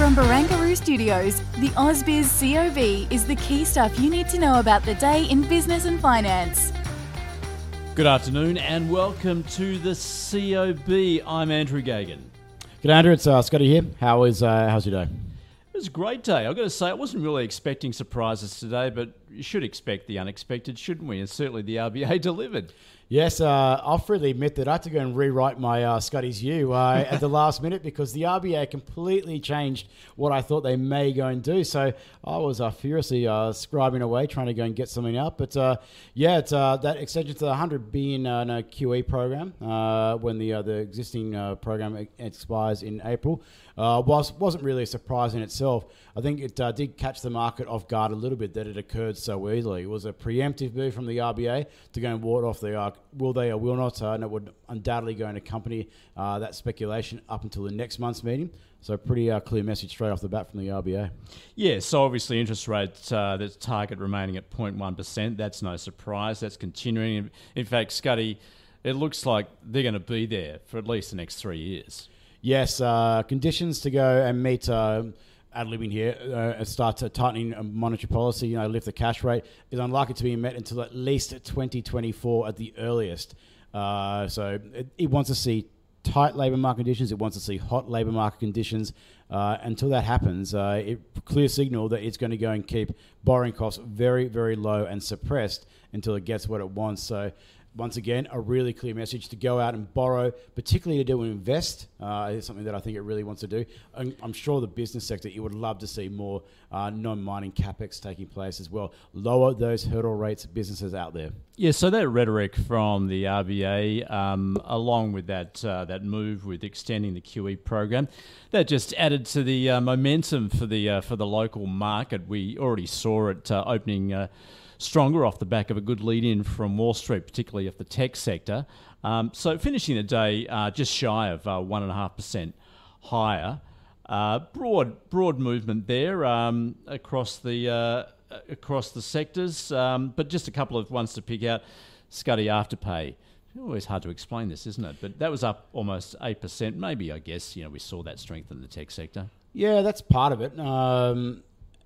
From Barangaroo Studios, the AusBiz COB is the key stuff you need to know about the day in business and finance. Good afternoon and welcome to the COB. I'm Andrew Geoghegan. Good Andrew, it's uh, Scotty here. How is uh, how's your day? It was a great day. I've got to say, I wasn't really expecting surprises today, but you should expect the unexpected, shouldn't we? And certainly the RBA delivered. Yes, uh, I'll freely admit that I had to go and rewrite my uh, Scotty's U uh, at the last minute because the RBA completely changed what I thought they may go and do. So I was uh, furiously uh, scribing away trying to go and get something out. But uh, yeah, it's, that extension to the hundred 100 billion no, QE program when the the existing program expires in April was, wasn't really a surprise in itself. I think it did catch the market off guard a little bit that it occurred so easily. It was a preemptive move from the RBA to go and ward off the uh, will they or will not, uh, and it would undoubtedly go and accompany uh, that speculation up until the next month's meeting. So, pretty uh, clear message straight off the bat from the RBA. Yeah, so obviously interest rates, uh, the target remaining at 0.1%. That's no surprise. That's continuing. In fact, Scotty, it looks like they're going to be there for at least the next three years. Yes, uh, conditions to go and meet uh, ad libbing here uh, start tightening monetary policy, you know, lift the cash rate is unlikely to be met until at least 2024 at the earliest. Uh, so it, it, wants to see tight labour market conditions. It wants to see hot labour market conditions. Uh, until that happens, uh, it clear signal that it's going to go and keep borrowing costs very, very low and suppressed until it gets what it wants. So once again, a really clear message to go out and borrow, particularly to do an invest. Uh, is something that I think it really wants to do. I'm, I'm sure the business sector, you would love to see more uh, non-mining capex taking place as well. Lower those hurdle rates businesses out there. Yeah, so that rhetoric from the RBA, um, along with that uh, that move with extending the QE program, that just added to the uh, momentum for the uh, for the local market. We already saw it uh, opening stronger off the back of a good lead in from Wall Street, particularly of the tech sector. Um, so finishing the day uh, just shy of uh, one and a half percent higher. Uh, broad broad movement there um, across the uh, across the sectors, um, but just a couple of ones to pick out. Scotty Afterpay. Always hard to explain this, isn't it? But that was up almost eight percent. Maybe I guess you know we saw that strength in the tech sector. Yeah, that's part of it. Um,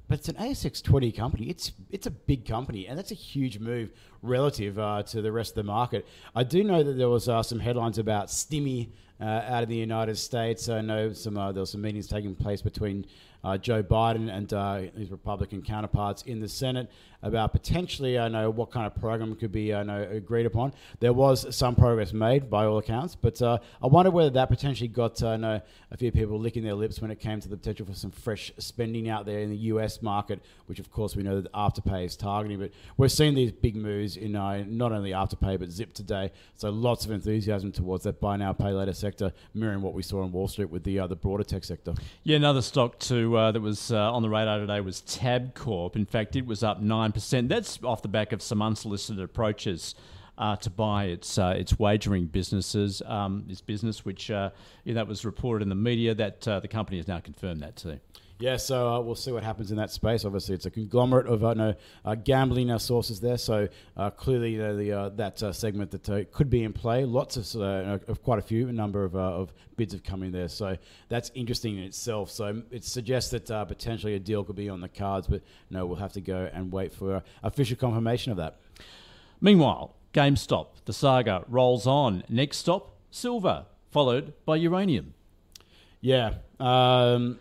but it's an ASX 20 company. It's it's a big company, and that's a huge move relative uh, to the rest of the market. I do know that there was uh, some headlines about Stimmy uh, out of the United States. I know some uh, there were some meetings taking place between uh, Joe Biden and uh, his Republican counterparts in the Senate about potentially, I know, what kind of program could be, I know, agreed upon. There was some progress made by all accounts, but uh, I wonder whether that potentially got, uh, I know, a few people licking their lips when it came to the potential for some fresh spending out there in the US market, which of course we know that Afterpay is targeting. But we're seeing these big moves in uh, not only Afterpay but Zip today. So lots of enthusiasm towards that buy now, pay later sector, mirroring what we saw on Wall Street with the uh, the broader tech sector. Yeah, another stock to uh, that was uh, on the radar today was Tabcorp. In fact, it was up nine percent. That's off the back of some unsolicited approaches. Uh, to buy its uh, its wagering businesses, um, this business, which uh, that was reported in the media, that uh, the company has now confirmed that too. Yeah, so uh, we'll see what happens in that space. Obviously, it's a conglomerate of uh, no, uh, gambling uh, sources there. So uh, clearly, the uh, that segment that could be in play. Lots of, of quite a few, a number of, of bids have come in there. So that's interesting in itself. So it suggests that potentially a deal could be on the cards, but no, we'll have to go and wait for official confirmation of that. Meanwhile, GameStop, the saga rolls on. Next stop, silver, followed by uranium. Yeah. Um,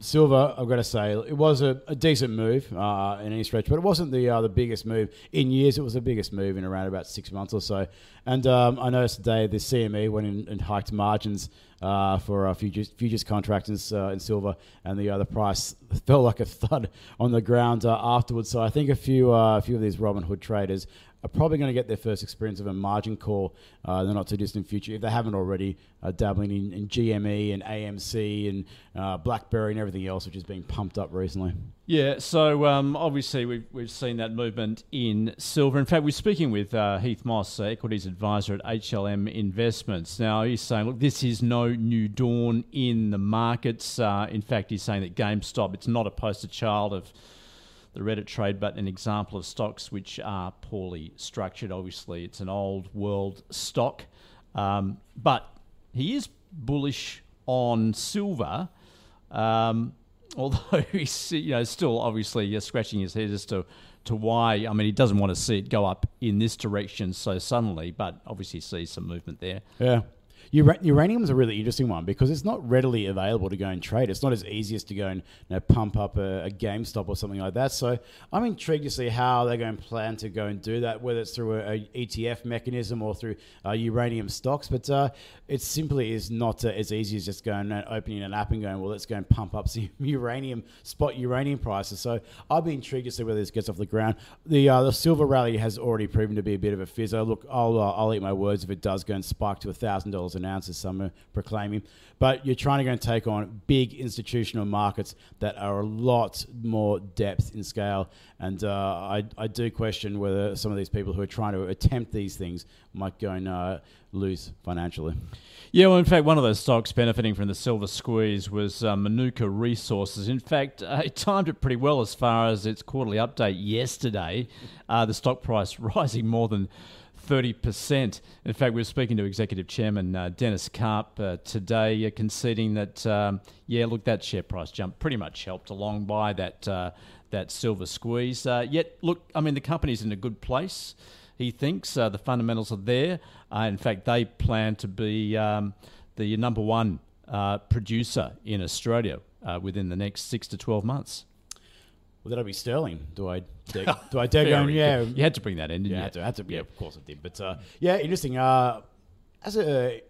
Silver, I've got to say, it was a, a decent move uh, in any stretch, but it wasn't the uh, the biggest move in years. It was the biggest move in around about six months or so. And um, I noticed today the CME went in and hiked margins uh, for uh, futures, futures contracts uh, in silver, and the other price fell like a thud on the ground uh, afterwards. So I think a few uh, a few of these Robin Hood traders are probably going to get their first experience of a margin call uh, in the not too distant future if they haven't already, uh, dabbling in, in, GME and AMC and uh, BlackBerry and everything else, which has been pumped up recently. Yeah, so um, obviously we've, we've seen that movement in silver. In fact, we're speaking with uh, Heath Moss, equities advisor at HLM Investments. Now, he's saying, look, this is no new dawn in the markets. Uh, in fact, he's saying that GameStop, it's not a poster child of the Reddit trade, but an example of stocks which are poorly structured. Obviously, it's an old world stock, um, but he is bullish on silver. Um, although he's you know still obviously scratching his head as to to why. I mean, he doesn't want to see it go up in this direction so suddenly, but obviously sees some movement there. Yeah. Uranium is a really interesting one because it's not readily available to go and trade. It's not as easy as to go and you know, pump up a, a GameStop or something like that. So I'm intrigued to see how they're going to plan to go and do that, whether it's through a, a ETF mechanism or through uh, uranium stocks. But uh, it simply is not uh, as easy as just going and opening an app and going, well, let's go and pump up some uranium spot uranium prices. So I'll be intrigued to see whether this gets off the ground. The uh, the silver rally has already proven to be a bit of a fizzer. Look, I'll uh, I'll eat my words if it does go and spike to thousand dollars an ounce, as some are proclaiming. But you're trying to go and take on big institutional markets that are a lot more depth in scale. And uh, I, I do question whether some of these people who are trying to attempt these things might go and uh, lose financially. Yeah, well, in fact, one of those stocks benefiting from the silver squeeze was uh, Manuka Resources. In fact, uh, it timed it pretty well as far as its quarterly update yesterday. Uh, the stock price rising more than 30%. In fact, we were speaking to Executive Chairman uh, Dennis Karp uh, today, uh, conceding that, um, yeah, look, that share price jump pretty much helped along by that, uh, that silver squeeze. Uh, yet, look, I mean, the company's in a good place, he thinks. Uh, the fundamentals are there. in fact, they plan to be um, the number one producer in Australia within the next six to 12 months. Well, that'll be Sterling. Do I do I dare go? Yeah, you had to bring that in, didn't yeah, you? Had to, had to, yeah, of course I did. But uh, yeah, interesting. Uh, as a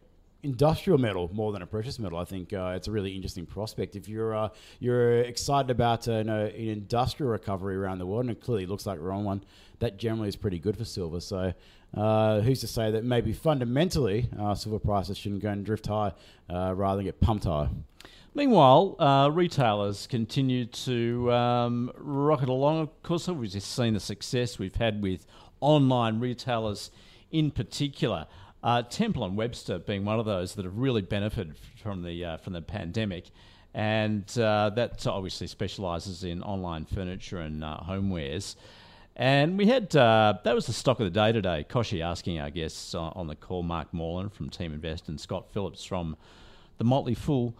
industrial metal more than a precious metal, I think uh, it's a really interesting prospect. If you're uh, you're excited about uh, you know, an industrial recovery around the world, and it clearly looks like we're on one, that generally is pretty good for silver. So. Uh, who's to say that maybe fundamentally uh, silver prices shouldn't go and drift high uh, rather than get pumped high? Meanwhile, uh, retailers continue to um, rocket along. Of course, we've just seen the success we've had with online retailers in particular. Uh, Temple and Webster being one of those that have really benefited from the uh, from the pandemic, and uh, that obviously specialises in online furniture and uh, homewares. And we had uh, that was the stock of the day today. Koshi asking our guests on the call, Mark Morland from Team Invest and Scott Phillips from the Motley Fool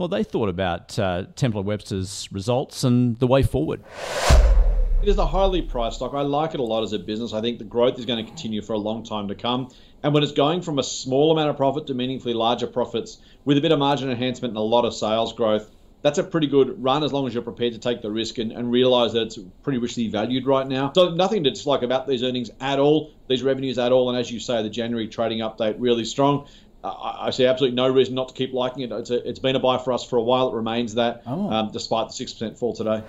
well, they thought about uh, Temple Webster's results and the way forward. It is a highly priced stock. I like it a lot as a business. I think the growth is going to continue for a long time to come. And when it's going from a small amount of profit to meaningfully larger profits with a bit of margin enhancement and a lot of sales growth, that's a pretty good run as long as you're prepared to take the risk and, and realize that it's pretty richly valued right now. So nothing to dislike about these earnings at all, these revenues at all. And as you say, the January trading update really strong. I see absolutely no reason not to keep liking it. It's, a, it's been a buy for us for a while. It remains that, oh. um, despite the six percent fall today.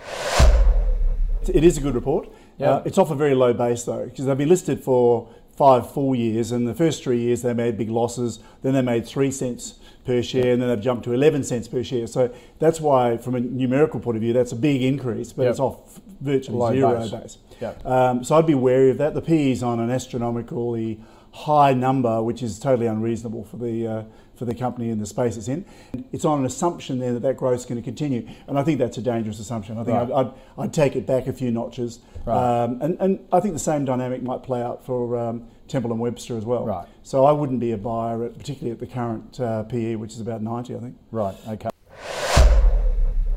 It is a good report. Yeah. Uh, it's off a very low base though, because they've been listed for five full years, and the first three years they made big losses. Then they made three cents per share, and then they've jumped to 11 cents per share. So that's why, from a numerical point of view, that's a big increase, but yep. it's off virtually Low zero base. base. Yep. Um, so I'd be wary of that. The PE is on an astronomically high number, which is totally unreasonable for the uh, for the company in the space it's in. It's on an assumption there that that growth is going to continue, and I think that's a dangerous assumption. I think right. I'd, I'd, I'd, take it back a few notches, right. um, and and I think the same dynamic might play out for um, Temple and Webster as well. Right. So I wouldn't be a buyer, at, particularly at the current uh, PE, which is about ninety, I think. Right. Okay.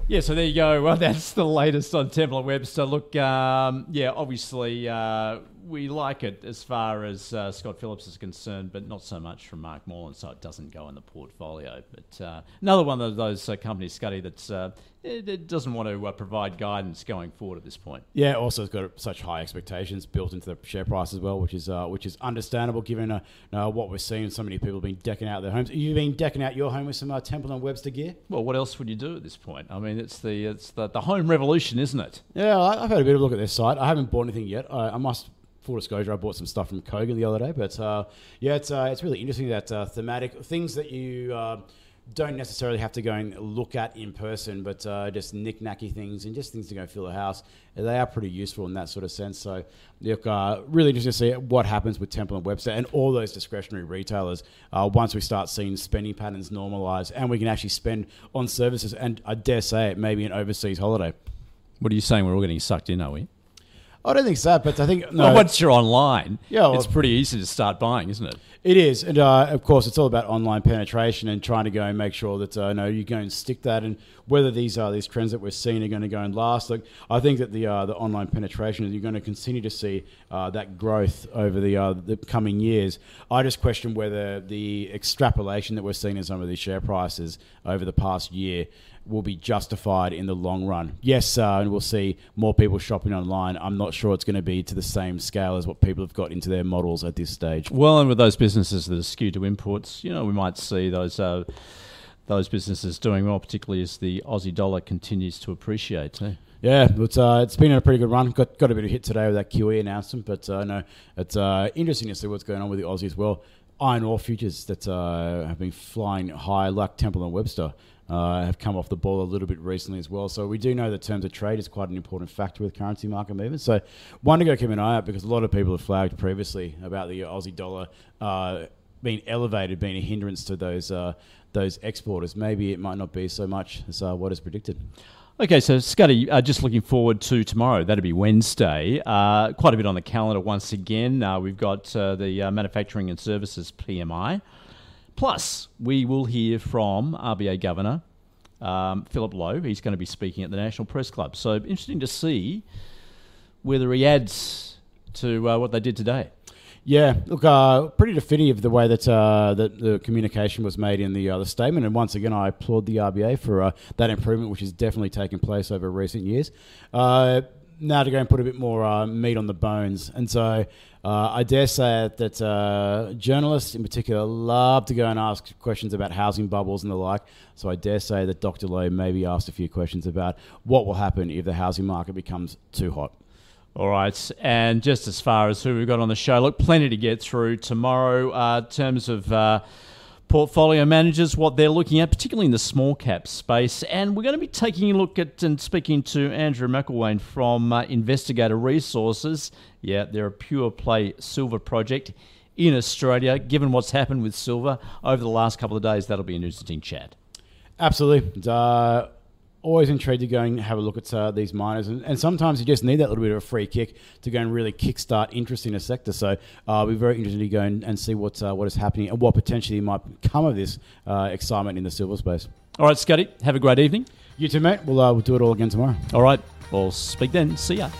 Yeah, so there you go. Well, that's the latest on Temple and Webster. Look, um, yeah, obviously uh, we like it as far as uh, Scott Phillips is concerned, but not so much from Mark Morland, so it doesn't go in the portfolio. But uh, another one of those uh, companies, Scotty, that uh, it, it, doesn't want to uh, provide guidance going forward at this point. Yeah, also it's got such high expectations built into the share price as well, which is uh, which is understandable given what we're seeing. So many people have been decking out their homes. Have you been decking out your home with some Temple and Webster gear? Well, what else would you do at this point? I mean, it's the it's the, the home revolution, isn't it? Yeah, I've had a bit of a look at their site. I haven't bought anything yet. I, I must full disclosure, I bought some stuff from Kogan the other day, but uh, yeah, it's uh, it's really interesting that uh, thematic things that you uh, don't necessarily have to go and look at in person, but uh, just knick-knacky things and just things to go fill a house. They are pretty useful in that sort of sense. So, look, uh, really interesting to see what happens with Temple and Webster and all those discretionary retailers once we start seeing spending patterns normalise and we can actually spend on services and I dare say it, maybe an overseas holiday. What are you saying? We're all getting sucked in, are we? I don't think so, but I think no. Well, once you're online, Yeah, well- it's pretty easy to start buying, isn't it? It is, and uh, of course, it's all about online penetration and trying to go and make sure that uh, no, you go and stick that, and whether these are these trends that we're seeing are going to go and last. Like, I think that the uh, the online penetration, you're going to continue to see uh, that growth over the uh, the coming years. I just question whether the extrapolation that we're seeing in some of these share prices over the past year will be justified in the long run. Yes, uh, and we'll see more people shopping online. I'm not sure it's going to be to the same scale as what people have got into their models at this stage. Well, and with those businesses that are skewed to imports, you know, we might see those uh, those businesses doing well, particularly as the Aussie dollar continues to appreciate. Too. Yeah, it's uh, it's been a pretty good run. Got got a bit of hit today with that QE announcement, but uh, no, it's uh, interesting to see what's going on with the Aussie as well. Iron ore futures that uh, have been flying high, like Temple and Webster, uh, have come off the ball a little bit recently as well. So we do know that terms of trade is quite an important factor with currency market movements. So one to go keep an eye out because a lot of people have flagged previously about the Aussie dollar uh, being elevated, being a hindrance to those uh, those exporters. Maybe it might not be so much as uh, what is predicted. Okay, so Scotty, uh, just looking forward to tomorrow. That'll be Wednesday. Uh, quite a bit on the calendar once again. Uh, we've got uh, the uh, Manufacturing and Services PMI. Plus, we will hear from RBA Governor um, Philip Lowe. He's going to be speaking at the National Press Club. So, interesting to see whether he adds to uh, what they did today. Yeah, look, uh, pretty definitive the way that uh, that the communication was made in the uh, the statement, and once again, I applaud the RBA for uh, that improvement, which has definitely taken place over recent years. Uh, now to go and put a bit more uh, meat on the bones, and so I dare say that journalists, in particular, love to go and ask questions about housing bubbles and the like. So I dare say that Dr. Lowe maybe asked a few questions about what will happen if the housing market becomes too hot. All right, and just as far as who we've got on the show, look, plenty to get through tomorrow uh, in terms of uh, portfolio managers, what they're looking at, particularly in the small cap space. And we're going to be taking a look at and speaking to Andrew McIlwain from uh, Investigator Resources. Yeah, they're a pure play silver project in Australia. Given what's happened with silver over the last couple of days, that'll be an interesting chat. Absolutely. Uh, always intrigued to go and have a look at uh, these miners, and, and, sometimes you just need that little bit of a free kick to go and really kickstart interest in a sector. So uh, I'll be very interested to go and, and see what uh, what is happening and what potentially might come of this uh, excitement in the silver space. All right, Scotty, have a great evening. You too, mate. We'll, uh, we'll do it all again tomorrow. All right, we'll speak then. See ya.